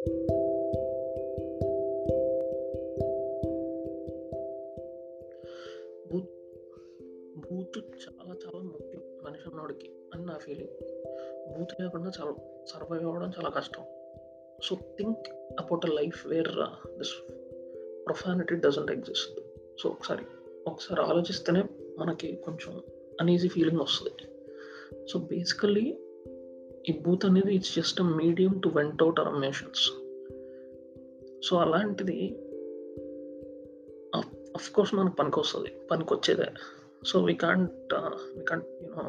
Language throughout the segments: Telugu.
బూత్ బూత్ చాలా చాలా ముఖ్యం మనిషి ఉన్నోడికి అని నా ఫీలింగ్ బూత్ లేకుండా చాలా సర్వైవ్ అవ్వడం చాలా కష్టం. So think about a life where this profanity doesn't exist so ఒకసారి ఒకసారి ఆలోచిస్తేనే మనకి కొంచెం అన్ఈజీ ఫీలింగ్ వస్తుంది. సో బేసికల్లీ ఈ బూత్ అనేది it's just a medium to vent out our emotions so అలాంటిది అఫ్ కోర్స్ మనకు పనికి వస్తుంది పనికి వచ్చేదే so we can't we can't you know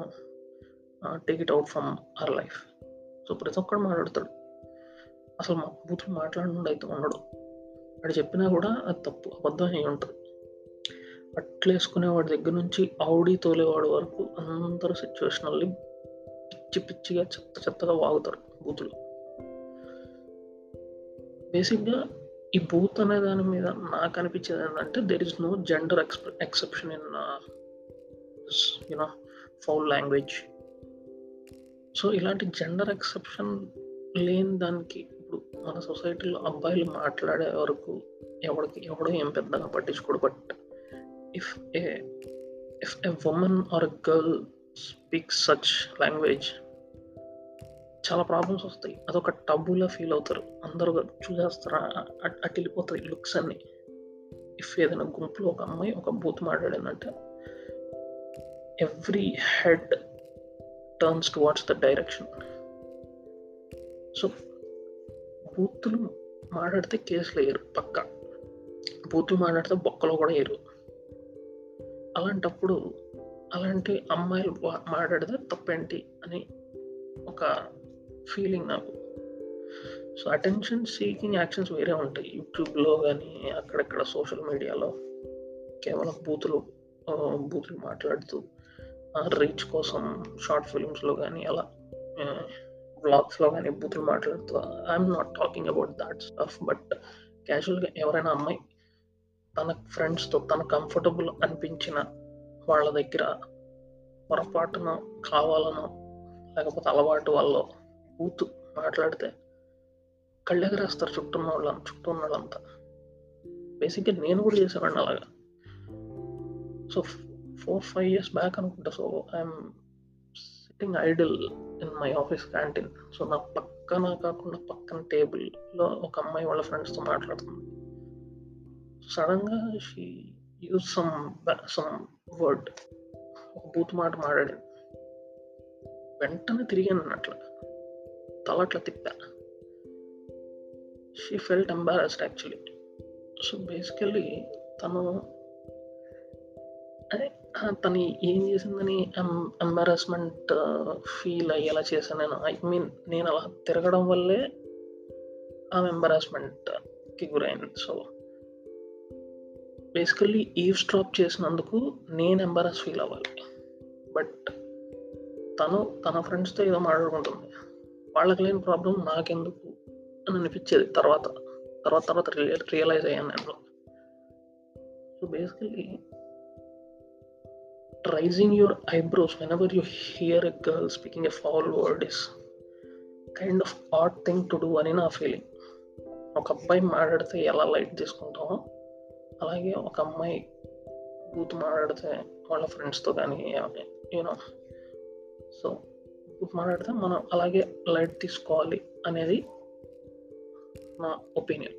take it out from our life so ప్రతి ఒక్కడు మాట్లాడతాడు. అసలు మా బూతులు మాట్లాడినోడు అయితే ఉండడు. వాడు చెప్పినా కూడా అది తప్పు అబద్ధం అయి ఉంటుంది. అట్లేసుకునేవాడి దగ్గర నుంచి ఆవుడి తోలేవాడి వరకు అందరూ సిచ్యువేషనల్ని పిచ్చి పిచ్చిగా చెత్త చెత్తగా వాగుతారు బూతులు. బేసిక్గా ఈ బూత్ అనే దాని మీద నాకు అనిపించేది ఏంటంటే there is no gender exception exception in you know foul language so ఇలాంటి జెండర్ ఎక్సెప్షన్ లేని దానికి ఇప్పుడు మన సొసైటీలో అబ్బాయిలు మాట్లాడే వరకు ఎవరికి ఎవడో ఏం పెద్దగా పట్టించుకోడు. But if a if a women or a girl speak such language చాలా ప్రాబ్లమ్స్ వస్తాయి. అదొక టబ్బులా ఫీల్ అవుతారు. అందరూ చూసేస్తారా? అటు వెళ్ళిపోతాయి లుక్స్ అన్ని. ఇఫ్ ఏదైనా గుంపులో ఒక అమ్మాయి ఒక బూత్ మాట్లాడిందంటే every head turns towards the direction so బూతులు మాట్లాడితే కేసులు వేయరు పక్క. బూతులు మాట్లాడితే బొక్కలో కూడా వేయరు. అలాంటప్పుడు అలాంటి అమ్మాయిలు మాట్లాడితే తప్పేంటి అని ఒక ఫీలింగ్ నాకు. సో అటెన్షన్ సీకింగ్ యాక్షన్స్ వేరే ఉంటాయి. యూట్యూబ్లో కానీ అక్కడక్కడ సోషల్ మీడియాలో కేవలం బూతులు బూతులు మాట్లాడుతూ రీచ్ కోసం షార్ట్ ఫిలిమ్స్లో కానీ అలా వ్లాగ్స్లో కానీ బూతులు మాట్లాడుతూ I'm not talking about that stuff but క్యాజువల్గా ఎవరైనా అమ్మాయి తన ఫ్రెండ్స్తో తన కంఫర్టబుల్ అనిపించిన వాళ్ళ దగ్గర పొరపాటున కావాలనో లేకపోతే అలవాటు వల్ల ఊతు మాట్లాడితే కళ్ళెగరేస్తారు చుట్టూ ఉన్న వాళ్ళ చుట్టూ ఉన్న వాళ్ళంతా బేసిక్గా నేను కూడా చేసేవాడిని అలాగా. So four five years back అనుకుంటా. So I'm sitting idle in my office canteen so నా పక్కన కాకుండా పక్కన టేబుల్లో ఒక అమ్మాయి వాళ్ళ ఫ్రెండ్స్తో మాట్లాడుతుంది. సడన్గా she use some some word ఒక బూత్ మాట మాడాడు వెంటనే తిరిగాను అట్లా. తల అట్లా తిప్పా. She felt embarrassed actually so basically తను అదే తను ఏం చేసిందని ఎంబారస్మెంట్ ఫీల్ అయ్యేలా చేశాను నేను. ఐ మీన్ నేను అలా తిరగడం వల్లే ఆమె ఎంబారస్మెంట్కి గురైంది. సో బేసికల్లీ ఈవ్ స్టాప్ చేసినందుకు నేను ఎంబారస్ ఫీల్ అవ్వాలి. బట్ తను తన ఫ్రెండ్స్తో ఏదో మాట్లాడుకుంటుంది. వాళ్ళకి లేని ప్రాబ్లం నాకెందుకు అని అనిపించేది తర్వాత. తర్వాత తర్వాత రియలైజ్ అయ్యాను నేను. So basically raising your eyebrows whenever you hear a girl speaking a foul word is kind of odd thing to do అని నా ఫీలింగ్ ఒక అబ్బాయి మాట్లాడితే ఎలా లైట్ తీసుకుంటామో అలాగే ఒక అమ్మాయి బూత్ మాట్లాడితే వాళ్ళ ఫ్రెండ్స్తో కానీ యూనో సో బూత్ మాట్లాడితే మనం అలాగే లైట్ తీసుకోవాలి అనేది నా ఒపీనియన్